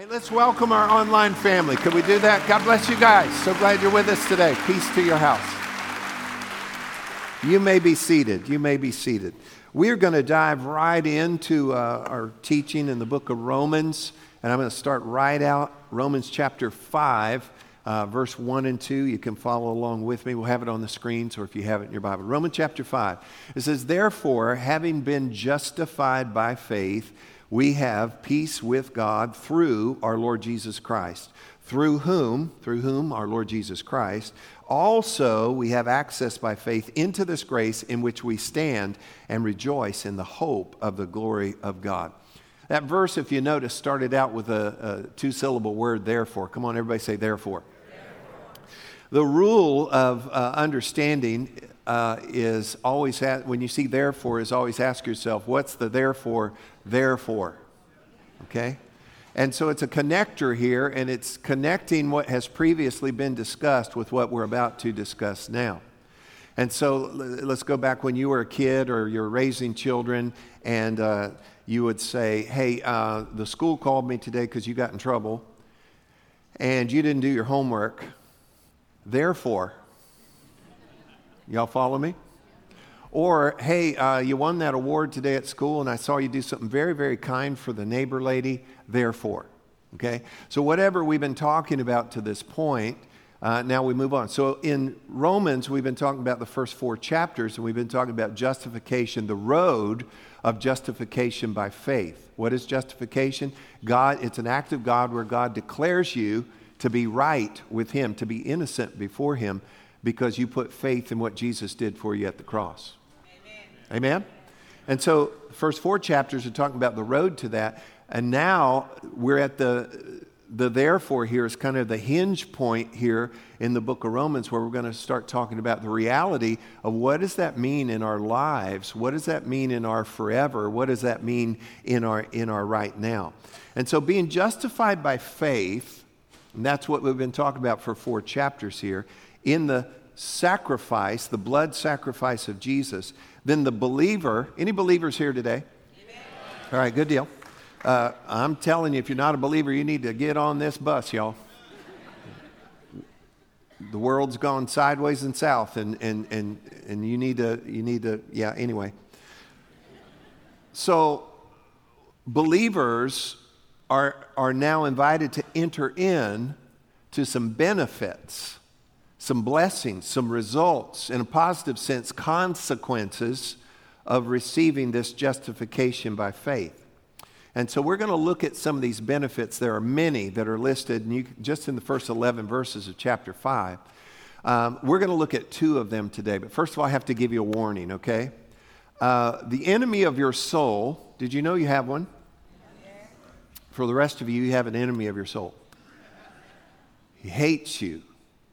Hey, let's welcome our online family. Could we do that? God bless you guys. So glad you're with us today. Peace to your house. You may be seated. You may be seated. We're going to dive right into uh, our teaching in the book of Romans, and I'm going to start right out Romans chapter 5, uh, verse 1 and 2. You can follow along with me. We'll have it on the screens, or if you have it in your Bible. Romans chapter 5. It says, Therefore, having been justified by faith, we have peace with God through our Lord Jesus Christ, through whom, through whom our Lord Jesus Christ, also we have access by faith into this grace in which we stand and rejoice in the hope of the glory of God. That verse, if you notice, started out with a, a two syllable word, therefore. Come on, everybody say therefore. therefore. The rule of uh, understanding uh, is always, when you see therefore, is always ask yourself, what's the therefore therefore. Okay? And so it's a connector here, and it's connecting what has previously been discussed with what we're about to discuss now. And so let's go back when you were a kid or you're raising children, and uh, you would say, Hey, uh, the school called me today because you got in trouble, and you didn't do your homework. Therefore, y'all follow me? Or, hey, uh, you won that award today at school, and I saw you do something very, very kind for the neighbor lady, therefore. Okay? So, whatever we've been talking about to this point, uh, now we move on. So, in Romans, we've been talking about the first four chapters, and we've been talking about justification, the road of justification by faith. What is justification? God, it's an act of God where God declares you to be right with Him, to be innocent before Him, because you put faith in what Jesus did for you at the cross. Amen? And so, the first four chapters are talking about the road to that. And now we're at the, the therefore here is kind of the hinge point here in the book of Romans where we're going to start talking about the reality of what does that mean in our lives? What does that mean in our forever? What does that mean in our, in our right now? And so being justified by faith, and that's what we've been talking about for four chapters here, in the sacrifice, the blood sacrifice of Jesus, then the believer, any believers here today? Amen. All right, good deal. Uh, I'm telling you, if you're not a believer, you need to get on this bus, y'all. The world's gone sideways and south, and, and, and, and you need to, you need to, yeah, anyway. So, believers are, are now invited to enter in to some benefits some blessings, some results, in a positive sense, consequences of receiving this justification by faith. And so we're going to look at some of these benefits. There are many that are listed and you, just in the first 11 verses of chapter 5. Um, we're going to look at two of them today. But first of all, I have to give you a warning, okay? Uh, the enemy of your soul, did you know you have one? For the rest of you, you have an enemy of your soul. He hates you.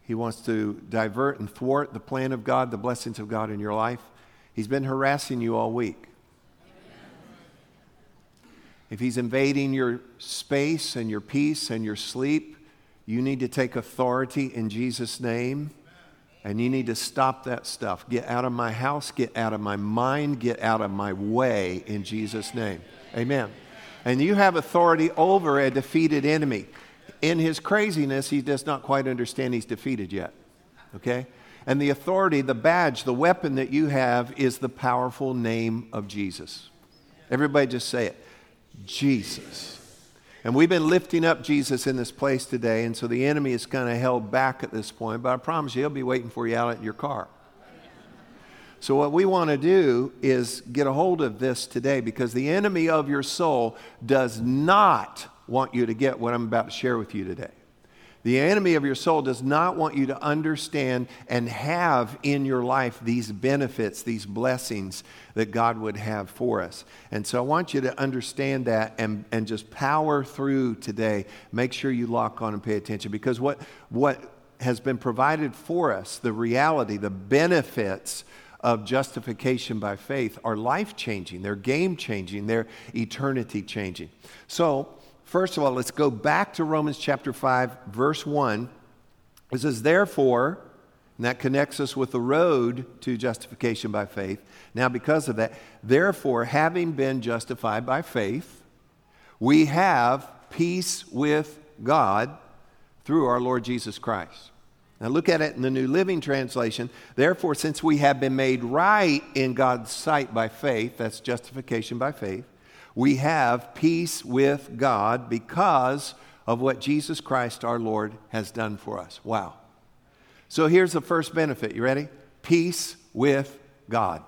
He wants to divert and thwart the plan of God, the blessings of God in your life. He's been harassing you all week. If he's invading your space and your peace and your sleep, you need to take authority in Jesus' name and you need to stop that stuff. Get out of my house, get out of my mind, get out of my way in Jesus' name. Amen. And you have authority over a defeated enemy in his craziness, he does not quite understand he's defeated yet. Okay? And the authority, the badge, the weapon that you have is the powerful name of Jesus. Everybody just say it Jesus. And we've been lifting up Jesus in this place today, and so the enemy is kind of held back at this point, but I promise you, he'll be waiting for you out at your car. So, what we want to do is get a hold of this today because the enemy of your soul does not want you to get what I'm about to share with you today. The enemy of your soul does not want you to understand and have in your life these benefits, these blessings that God would have for us. And so I want you to understand that and, and just power through today. Make sure you lock on and pay attention because what, what has been provided for us, the reality, the benefits of justification by faith, are life changing, they're game changing, they're eternity changing. So, First of all, let's go back to Romans chapter 5, verse 1. It says, Therefore, and that connects us with the road to justification by faith. Now, because of that, therefore, having been justified by faith, we have peace with God through our Lord Jesus Christ. Now look at it in the New Living Translation. Therefore, since we have been made right in God's sight by faith, that's justification by faith, we have peace with God because of what Jesus Christ our Lord has done for us. Wow. So here's the first benefit. You ready? Peace with God.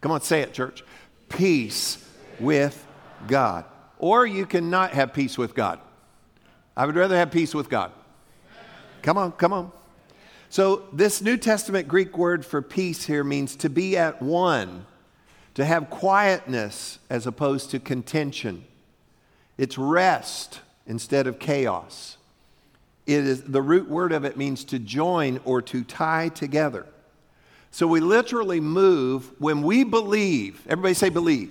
Come on, say it, church. Peace with God. Or you cannot have peace with God. I would rather have peace with God. Come on, come on. So, this New Testament Greek word for peace here means to be at one, to have quietness as opposed to contention. It's rest instead of chaos. It is, the root word of it means to join or to tie together. So we literally move when we believe. Everybody say believe.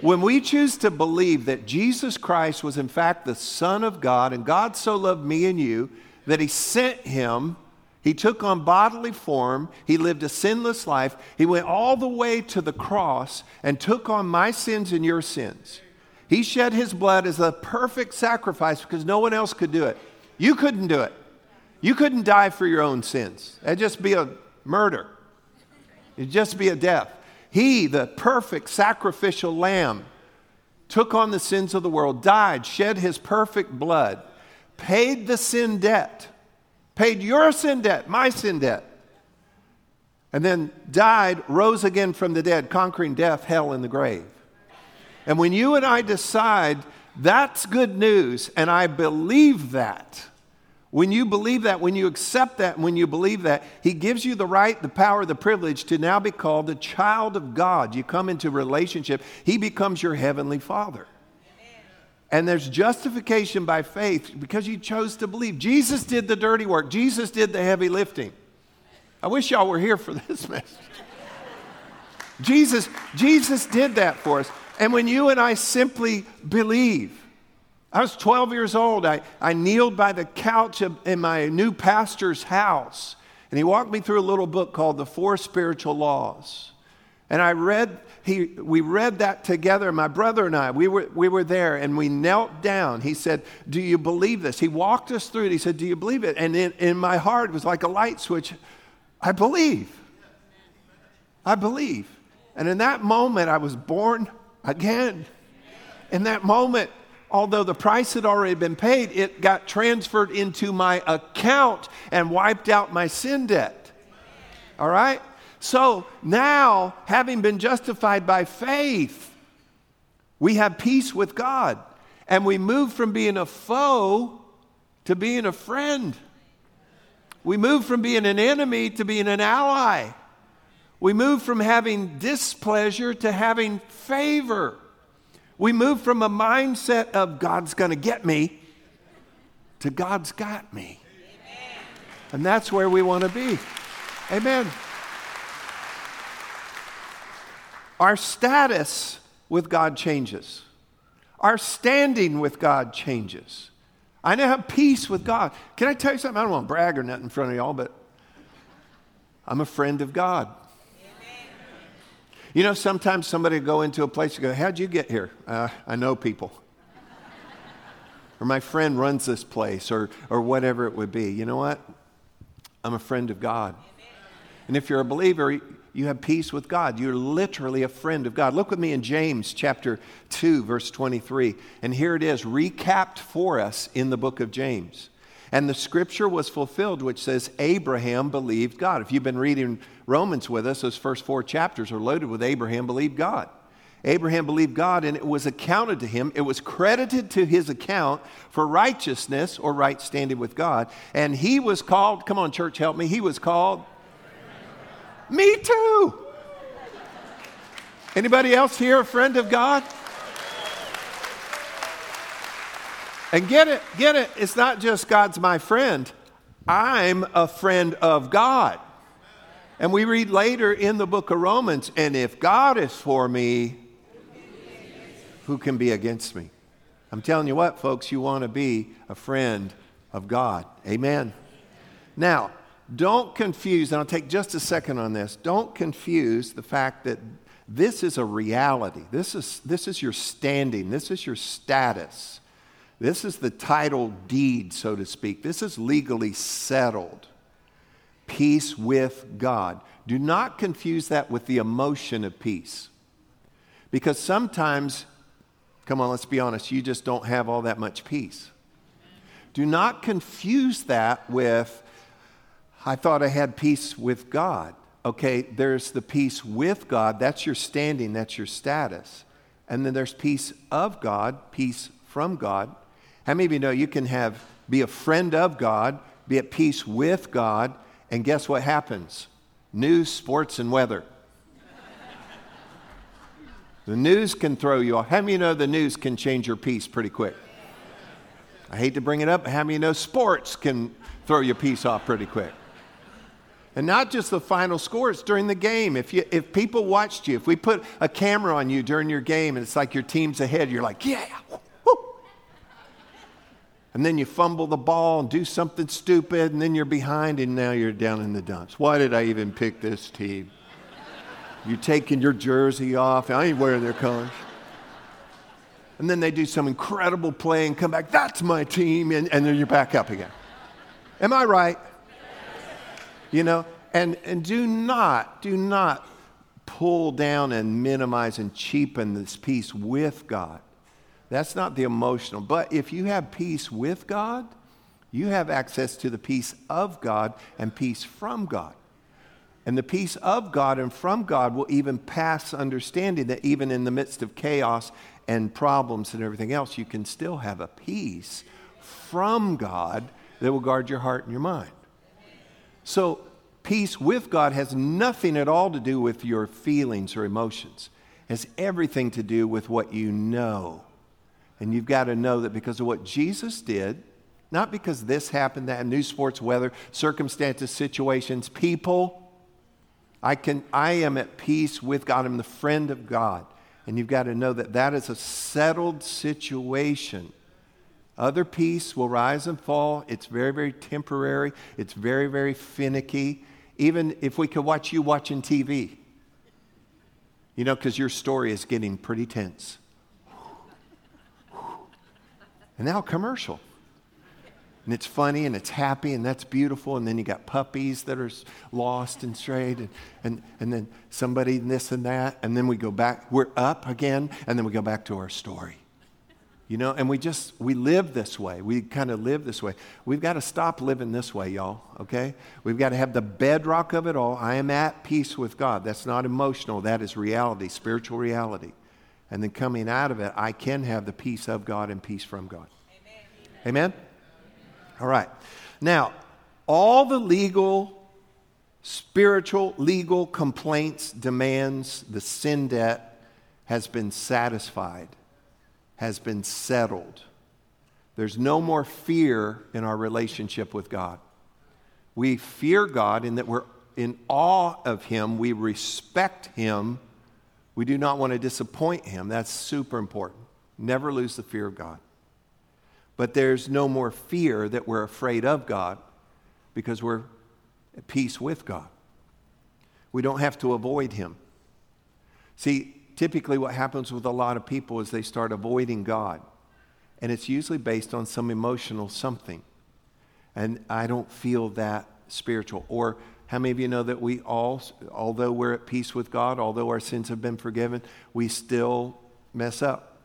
When we choose to believe that Jesus Christ was in fact the Son of God and God so loved me and you that he sent him, he took on bodily form, he lived a sinless life, he went all the way to the cross and took on my sins and your sins. He shed his blood as a perfect sacrifice because no one else could do it. You couldn't do it. You couldn't die for your own sins. That'd just be a murder. It'd just be a death. He, the perfect sacrificial lamb, took on the sins of the world, died, shed his perfect blood, paid the sin debt, paid your sin debt, my sin debt, and then died, rose again from the dead, conquering death, hell, and the grave. And when you and I decide that's good news, and I believe that, when you believe that, when you accept that, when you believe that, He gives you the right, the power, the privilege to now be called a child of God. You come into relationship, He becomes your heavenly Father. And there's justification by faith because you chose to believe. Jesus did the dirty work, Jesus did the heavy lifting. I wish y'all were here for this message. Jesus, Jesus did that for us. And when you and I simply believe, I was 12 years old. I, I kneeled by the couch of, in my new pastor's house, and he walked me through a little book called The Four Spiritual Laws. And I read, he, we read that together, my brother and I. We were, we were there and we knelt down. He said, Do you believe this? He walked us through it. He said, Do you believe it? And in, in my heart, it was like a light switch. I believe. I believe. And in that moment, I was born again. In that moment, although the price had already been paid, it got transferred into my account and wiped out my sin debt. All right? So now, having been justified by faith, we have peace with God. And we move from being a foe to being a friend. We move from being an enemy to being an ally. We move from having displeasure to having favor. We move from a mindset of God's going to get me to God's got me. Amen. And that's where we want to be. Amen. Our status with God changes. Our standing with God changes. I now have peace with God. Can I tell you something? I don't want to brag or nothing in front of y'all, but I'm a friend of God. You know, sometimes somebody go into a place and go, How'd you get here? Uh, I know people. or my friend runs this place, or, or whatever it would be. You know what? I'm a friend of God. And if you're a believer, you have peace with God. You're literally a friend of God. Look with me in James chapter 2, verse 23. And here it is, recapped for us in the book of James. And the scripture was fulfilled, which says, Abraham believed God. If you've been reading Romans with us, those first four chapters are loaded with Abraham believed God. Abraham believed God, and it was accounted to him. It was credited to his account for righteousness or right standing with God. And he was called, come on, church, help me. He was called, me too. Anybody else here a friend of God? And get it, get it. It's not just God's my friend. I'm a friend of God. And we read later in the book of Romans, and if God is for me, who can be against me? I'm telling you what, folks, you want to be a friend of God. Amen. Now, don't confuse, and I'll take just a second on this, don't confuse the fact that this is a reality. This is, this is your standing, this is your status This is the title deed, so to speak. This is legally settled. Peace with God. Do not confuse that with the emotion of peace. Because sometimes, come on, let's be honest, you just don't have all that much peace. Do not confuse that with, I thought I had peace with God. Okay, there's the peace with God, that's your standing, that's your status. And then there's peace of God, peace from God. How many of you know you can have be a friend of God, be at peace with God, and guess what happens? News, sports, and weather. the news can throw you off. How many of you know the news can change your peace pretty quick? I hate to bring it up, but how many know sports can throw your peace off pretty quick? And not just the final score, it's during the game. If, you, if people watched you, if we put a camera on you during your game and it's like your team's ahead, you're like, yeah. And then you fumble the ball and do something stupid, and then you're behind, and now you're down in the dumps. Why did I even pick this team? You're taking your jersey off. I ain't wearing their colors and then they do some incredible play and come back, that's my team, and, and then you're back up again. Am I right? You know, and, and do not, do not pull down and minimize and cheapen this peace with God. That's not the emotional. But if you have peace with God, you have access to the peace of God and peace from God. And the peace of God and from God will even pass understanding that even in the midst of chaos and problems and everything else, you can still have a peace from God that will guard your heart and your mind. So, peace with God has nothing at all to do with your feelings or emotions. It has everything to do with what you know. And you've got to know that because of what Jesus did, not because this happened, that news, sports, weather, circumstances, situations, people, I, can, I am at peace with God. I'm the friend of God. And you've got to know that that is a settled situation. Other peace will rise and fall. It's very, very temporary. It's very, very finicky. Even if we could watch you watching TV, you know, because your story is getting pretty tense. And now commercial and it's funny and it's happy and that's beautiful. And then you got puppies that are lost and strayed, and, and, and then somebody this and that. And then we go back, we're up again, and then we go back to our story. You know, and we just, we live this way. We kind of live this way. We've got to stop living this way, y'all, okay? We've got to have the bedrock of it all. I am at peace with God. That's not emotional, that is reality, spiritual reality. And then coming out of it, I can have the peace of God and peace from God. Amen? Amen? All right. Now, all the legal, spiritual, legal complaints, demands, the sin debt has been satisfied, has been settled. There's no more fear in our relationship with God. We fear God in that we're in awe of Him, we respect Him. We do not want to disappoint Him. That's super important. Never lose the fear of God. But there's no more fear that we're afraid of God because we're at peace with God. We don't have to avoid Him. See, typically what happens with a lot of people is they start avoiding God. And it's usually based on some emotional something. And I don't feel that spiritual. Or how many of you know that we all, although we're at peace with God, although our sins have been forgiven, we still mess up?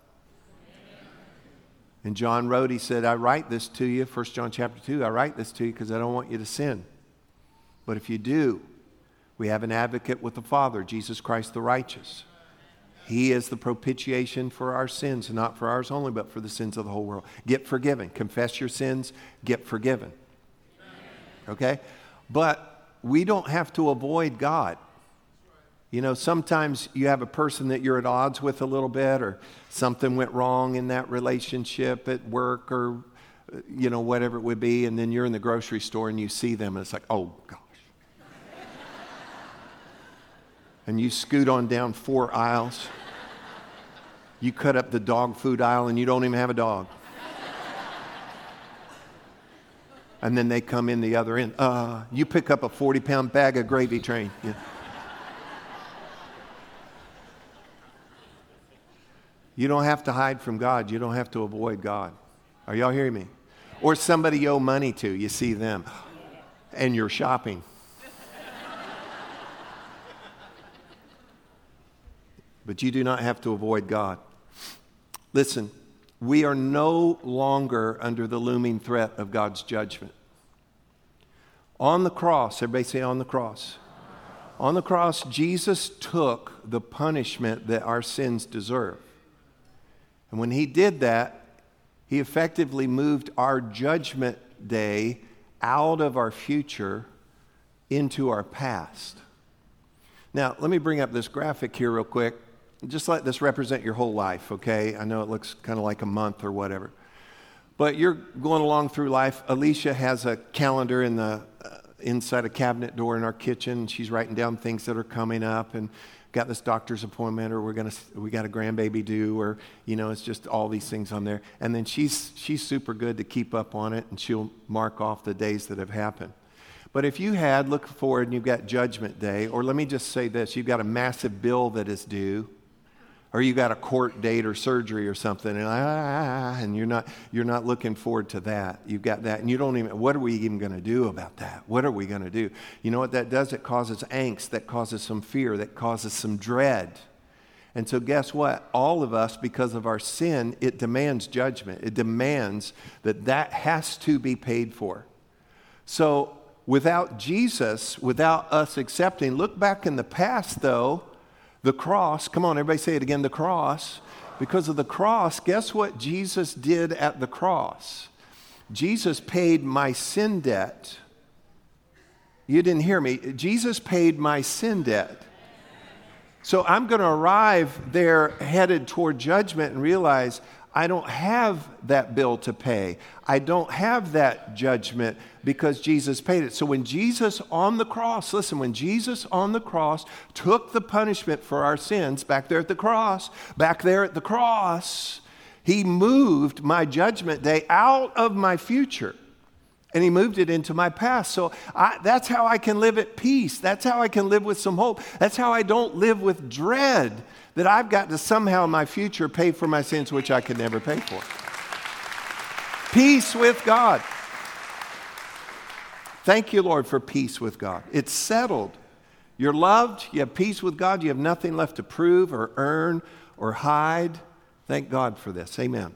And John wrote, he said, I write this to you, 1 John chapter 2, I write this to you because I don't want you to sin. But if you do, we have an advocate with the Father, Jesus Christ the righteous. He is the propitiation for our sins, not for ours only, but for the sins of the whole world. Get forgiven. Confess your sins, get forgiven. Okay? But we don't have to avoid God. You know, sometimes you have a person that you're at odds with a little bit, or something went wrong in that relationship at work, or, you know, whatever it would be, and then you're in the grocery store and you see them, and it's like, oh, gosh. And you scoot on down four aisles. You cut up the dog food aisle, and you don't even have a dog. and then they come in the other end. Uh, you pick up a 40 pound bag of gravy train. Yeah. You don't have to hide from God. You don't have to avoid God. Are y'all hearing me? Or somebody you owe money to, you see them, and you're shopping. But you do not have to avoid God. Listen, we are no longer under the looming threat of God's judgment. On the cross, everybody say on the cross. On the cross, Jesus took the punishment that our sins deserve. And when he did that, he effectively moved our judgment day out of our future into our past. Now, let me bring up this graphic here, real quick. Just let this represent your whole life, okay? I know it looks kind of like a month or whatever. But you're going along through life. Alicia has a calendar in the uh, inside a cabinet door in our kitchen. She's writing down things that are coming up and got this doctor's appointment or we're going to we got a grandbaby due or you know it's just all these things on there and then she's she's super good to keep up on it and she'll mark off the days that have happened but if you had look forward and you've got judgment day or let me just say this you've got a massive bill that is due or you got a court date or surgery or something and, ah, and you're, not, you're not looking forward to that. You've got that and you don't even what are we even going to do about that? What are we going to do? You know what that does? It causes angst that causes some fear that causes some dread. And so guess what? All of us because of our sin it demands judgment. It demands that that has to be paid for. So without jesus without us accepting look back in the past though the cross, come on, everybody say it again the cross. Because of the cross, guess what Jesus did at the cross? Jesus paid my sin debt. You didn't hear me. Jesus paid my sin debt. So I'm going to arrive there headed toward judgment and realize I don't have that bill to pay. I don't have that judgment because Jesus paid it. So when Jesus on the cross, listen, when Jesus on the cross took the punishment for our sins back there at the cross, back there at the cross, he moved my judgment day out of my future and he moved it into my past. So I, that's how I can live at peace. That's how I can live with some hope. That's how I don't live with dread that I've got to somehow in my future pay for my sins, which I could never pay for. peace with God. Thank you, Lord, for peace with God. It's settled. You're loved. You have peace with God. You have nothing left to prove or earn or hide. Thank God for this. Amen.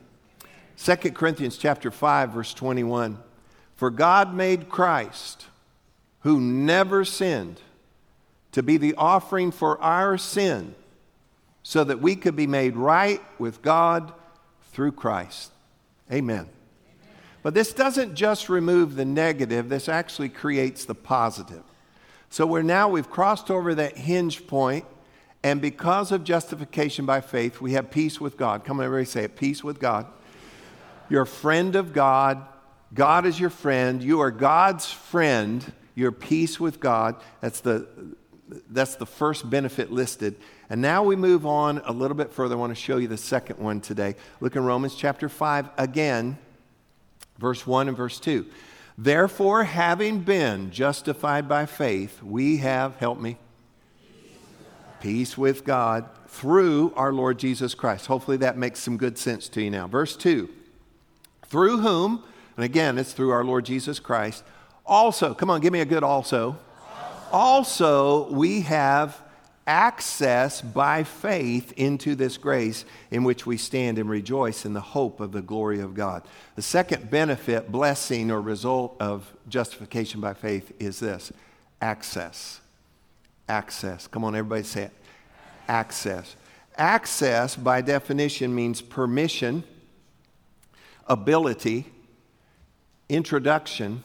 2 Corinthians chapter 5 verse 21. For God made Christ who never sinned to be the offering for our sin so that we could be made right with God through Christ. Amen. But this doesn't just remove the negative, this actually creates the positive. So we're now, we've crossed over that hinge point, and because of justification by faith, we have peace with God. Come on, everybody say it peace with God. You're a friend of God. God is your friend. You are God's friend. You're peace with God. That's the, that's the first benefit listed. And now we move on a little bit further. I want to show you the second one today. Look in Romans chapter 5 again, verse 1 and verse 2. Therefore, having been justified by faith, we have, help me, peace with God through our Lord Jesus Christ. Hopefully that makes some good sense to you now. Verse 2 Through whom, and again, it's through our Lord Jesus Christ, also, come on, give me a good also. Also, we have access by faith into this grace in which we stand and rejoice in the hope of the glory of God. The second benefit, blessing, or result of justification by faith is this access. Access. Come on, everybody say it. Access. Access, by definition, means permission, ability, introduction,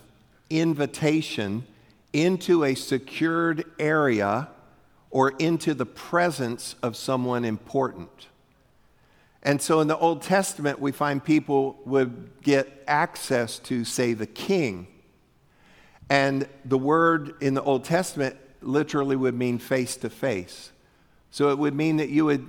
invitation into a secured area or into the presence of someone important. And so in the Old Testament, we find people would get access to, say, the king. And the word in the Old Testament literally would mean face to face. So it would mean that you would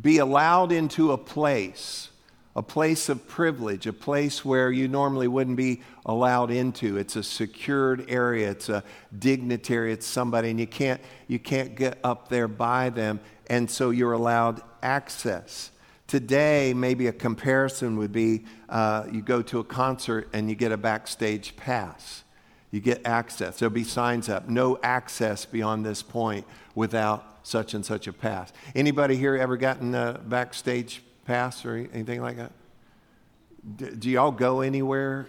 be allowed into a place a place of privilege, a place where you normally wouldn't be allowed into. It's a secured area, it's a dignitary, it's somebody, and you can't, you can't get up there by them, and so you're allowed access. Today, maybe a comparison would be uh, you go to a concert and you get a backstage pass. You get access. There'll be signs up no access beyond this point without such and such a pass. Anybody here ever gotten a backstage pass or anything like that? Do, do y'all go anywhere?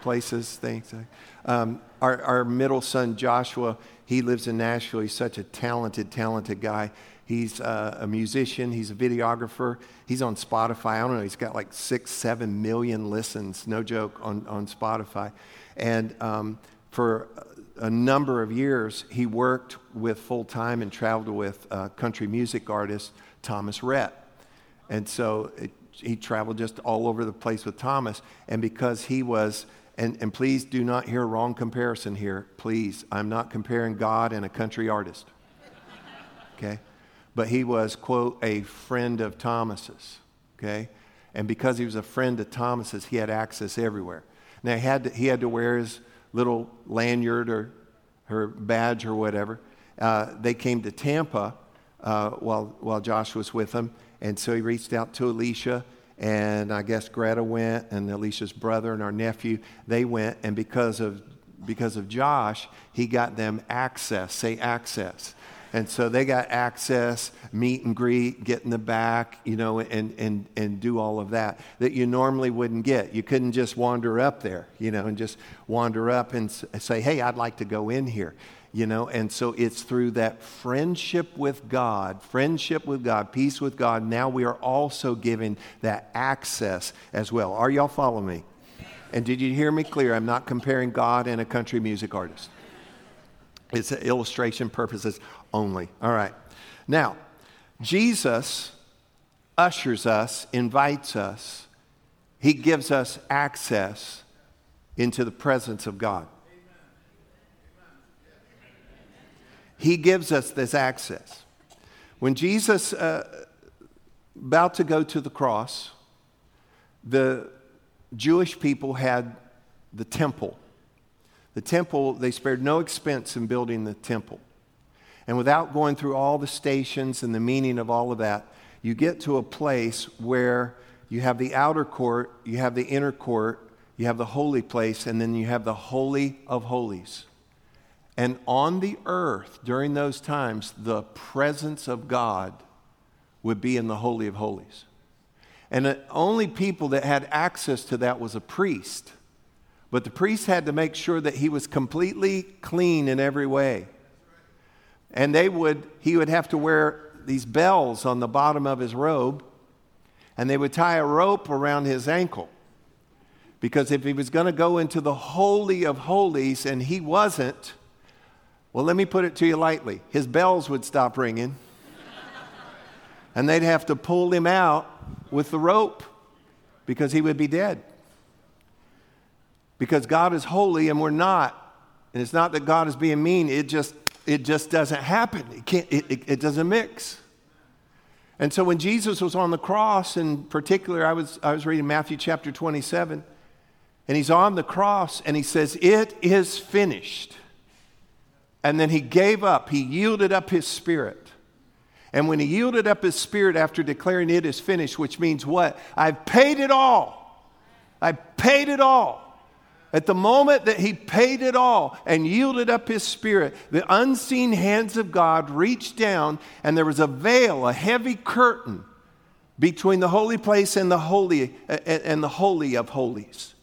Places, things? Um, our, our middle son, Joshua, he lives in Nashville. He's such a talented, talented guy. He's uh, a musician, he's a videographer. He's on Spotify. I don't know, he's got like six, seven million listens, no joke, on, on Spotify. And um, for a number of years, he worked with full time and traveled with uh, country music artist Thomas Rhett. And so it, he traveled just all over the place with Thomas. And because he was, and, and please do not hear a wrong comparison here, please. I'm not comparing God and a country artist. Okay? But he was, quote, a friend of Thomas's. Okay? And because he was a friend of Thomas's, he had access everywhere. Now, he had to, he had to wear his little lanyard or her badge or whatever. Uh, they came to Tampa uh, while, while Josh was with them. And so he reached out to Alicia, and I guess Greta went, and Alicia's brother and our nephew, they went. And because of, because of Josh, he got them access, say access. And so they got access, meet and greet, get in the back, you know, and, and, and do all of that that you normally wouldn't get. You couldn't just wander up there, you know, and just wander up and say, hey, I'd like to go in here, you know. And so it's through that friendship with God, friendship with God, peace with God. Now we are also given that access as well. Are y'all following me? And did you hear me clear? I'm not comparing God and a country music artist. It's an illustration purposes only. All right. Now, Jesus ushers us, invites us, he gives us access into the presence of God. He gives us this access. When Jesus uh, about to go to the cross, the Jewish people had the temple. The temple, they spared no expense in building the temple. And without going through all the stations and the meaning of all of that, you get to a place where you have the outer court, you have the inner court, you have the holy place, and then you have the Holy of Holies. And on the earth during those times, the presence of God would be in the Holy of Holies. And the only people that had access to that was a priest. But the priest had to make sure that he was completely clean in every way. And they would, he would have to wear these bells on the bottom of his robe, and they would tie a rope around his ankle. Because if he was going to go into the Holy of Holies and he wasn't, well, let me put it to you lightly his bells would stop ringing, and they'd have to pull him out with the rope because he would be dead. Because God is holy and we're not. And it's not that God is being mean, it just it just doesn't happen. It, can't, it, it, it doesn't mix. And so when Jesus was on the cross, in particular, I was, I was reading Matthew chapter 27, and he's on the cross and he says, It is finished. And then he gave up, he yielded up his spirit. And when he yielded up his spirit after declaring it is finished, which means what? I've paid it all. I've paid it all. At the moment that he paid it all and yielded up his spirit, the unseen hands of God reached down and there was a veil, a heavy curtain between the holy place and the holy and the holy of holies.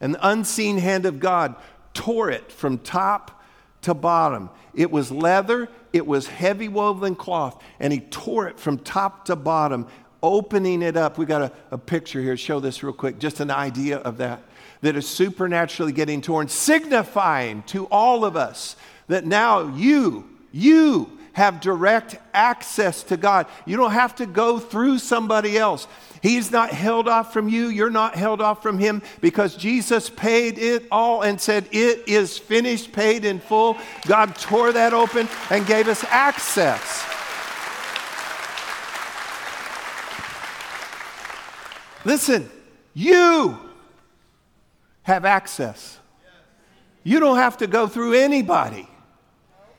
And the unseen hand of God tore it from top to bottom. It was leather, it was heavy woven cloth, and he tore it from top to bottom, opening it up. We got a, a picture here, show this real quick, just an idea of that that is supernaturally getting torn, signifying to all of us that now you, you have direct access to God. You don't have to go through somebody else. He's not held off from you. You're not held off from him because Jesus paid it all and said, It is finished, paid in full. God tore that open and gave us access. Listen, you have access. You don't have to go through anybody.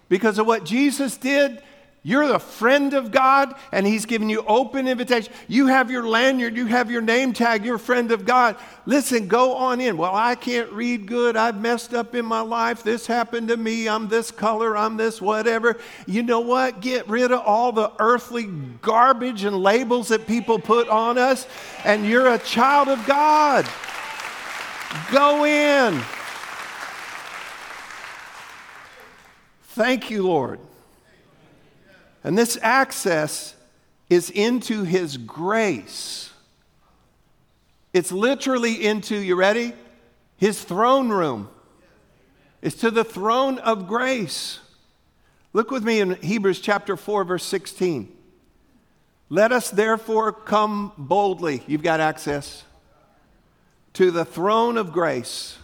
Because of what Jesus did, You're the friend of God, and He's given you open invitation. You have your lanyard, you have your name tag, you're a friend of God. Listen, go on in. Well, I can't read good. I've messed up in my life. This happened to me. I'm this color. I'm this whatever. You know what? Get rid of all the earthly garbage and labels that people put on us, and you're a child of God. Go in. Thank you, Lord. And this access is into His grace. It's literally into, you ready? His throne room. It's to the throne of grace. Look with me in Hebrews chapter 4, verse 16. Let us therefore come boldly, you've got access, to the throne of grace,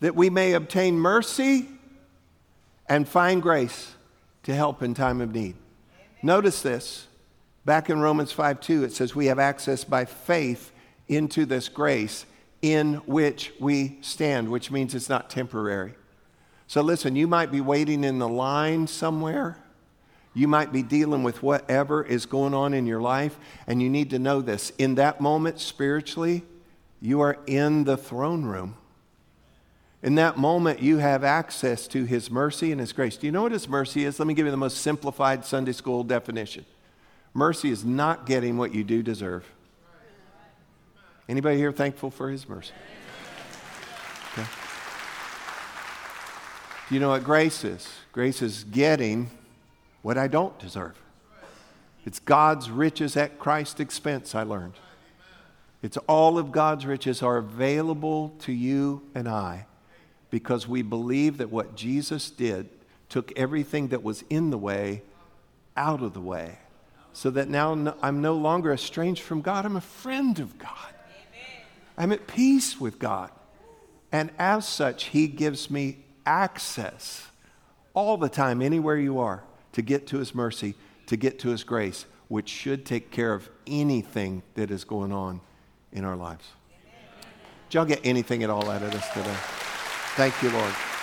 that we may obtain mercy and find grace to help in time of need. Notice this. Back in Romans 5 2, it says, We have access by faith into this grace in which we stand, which means it's not temporary. So listen, you might be waiting in the line somewhere. You might be dealing with whatever is going on in your life, and you need to know this. In that moment, spiritually, you are in the throne room. In that moment, you have access to His mercy and His grace. Do you know what His mercy is? Let me give you the most simplified Sunday school definition. Mercy is not getting what you do deserve. Anybody here thankful for His mercy? Okay. Do you know what grace is? Grace is getting what I don't deserve. It's God's riches at Christ's expense, I learned. It's all of God's riches are available to you and I because we believe that what Jesus did took everything that was in the way out of the way. So that now I'm no longer estranged from God, I'm a friend of God. Amen. I'm at peace with God. And as such, He gives me access all the time, anywhere you are, to get to His mercy, to get to His grace, which should take care of anything that is going on in our lives. Did y'all get anything at all out of this today? Thank you, Lord.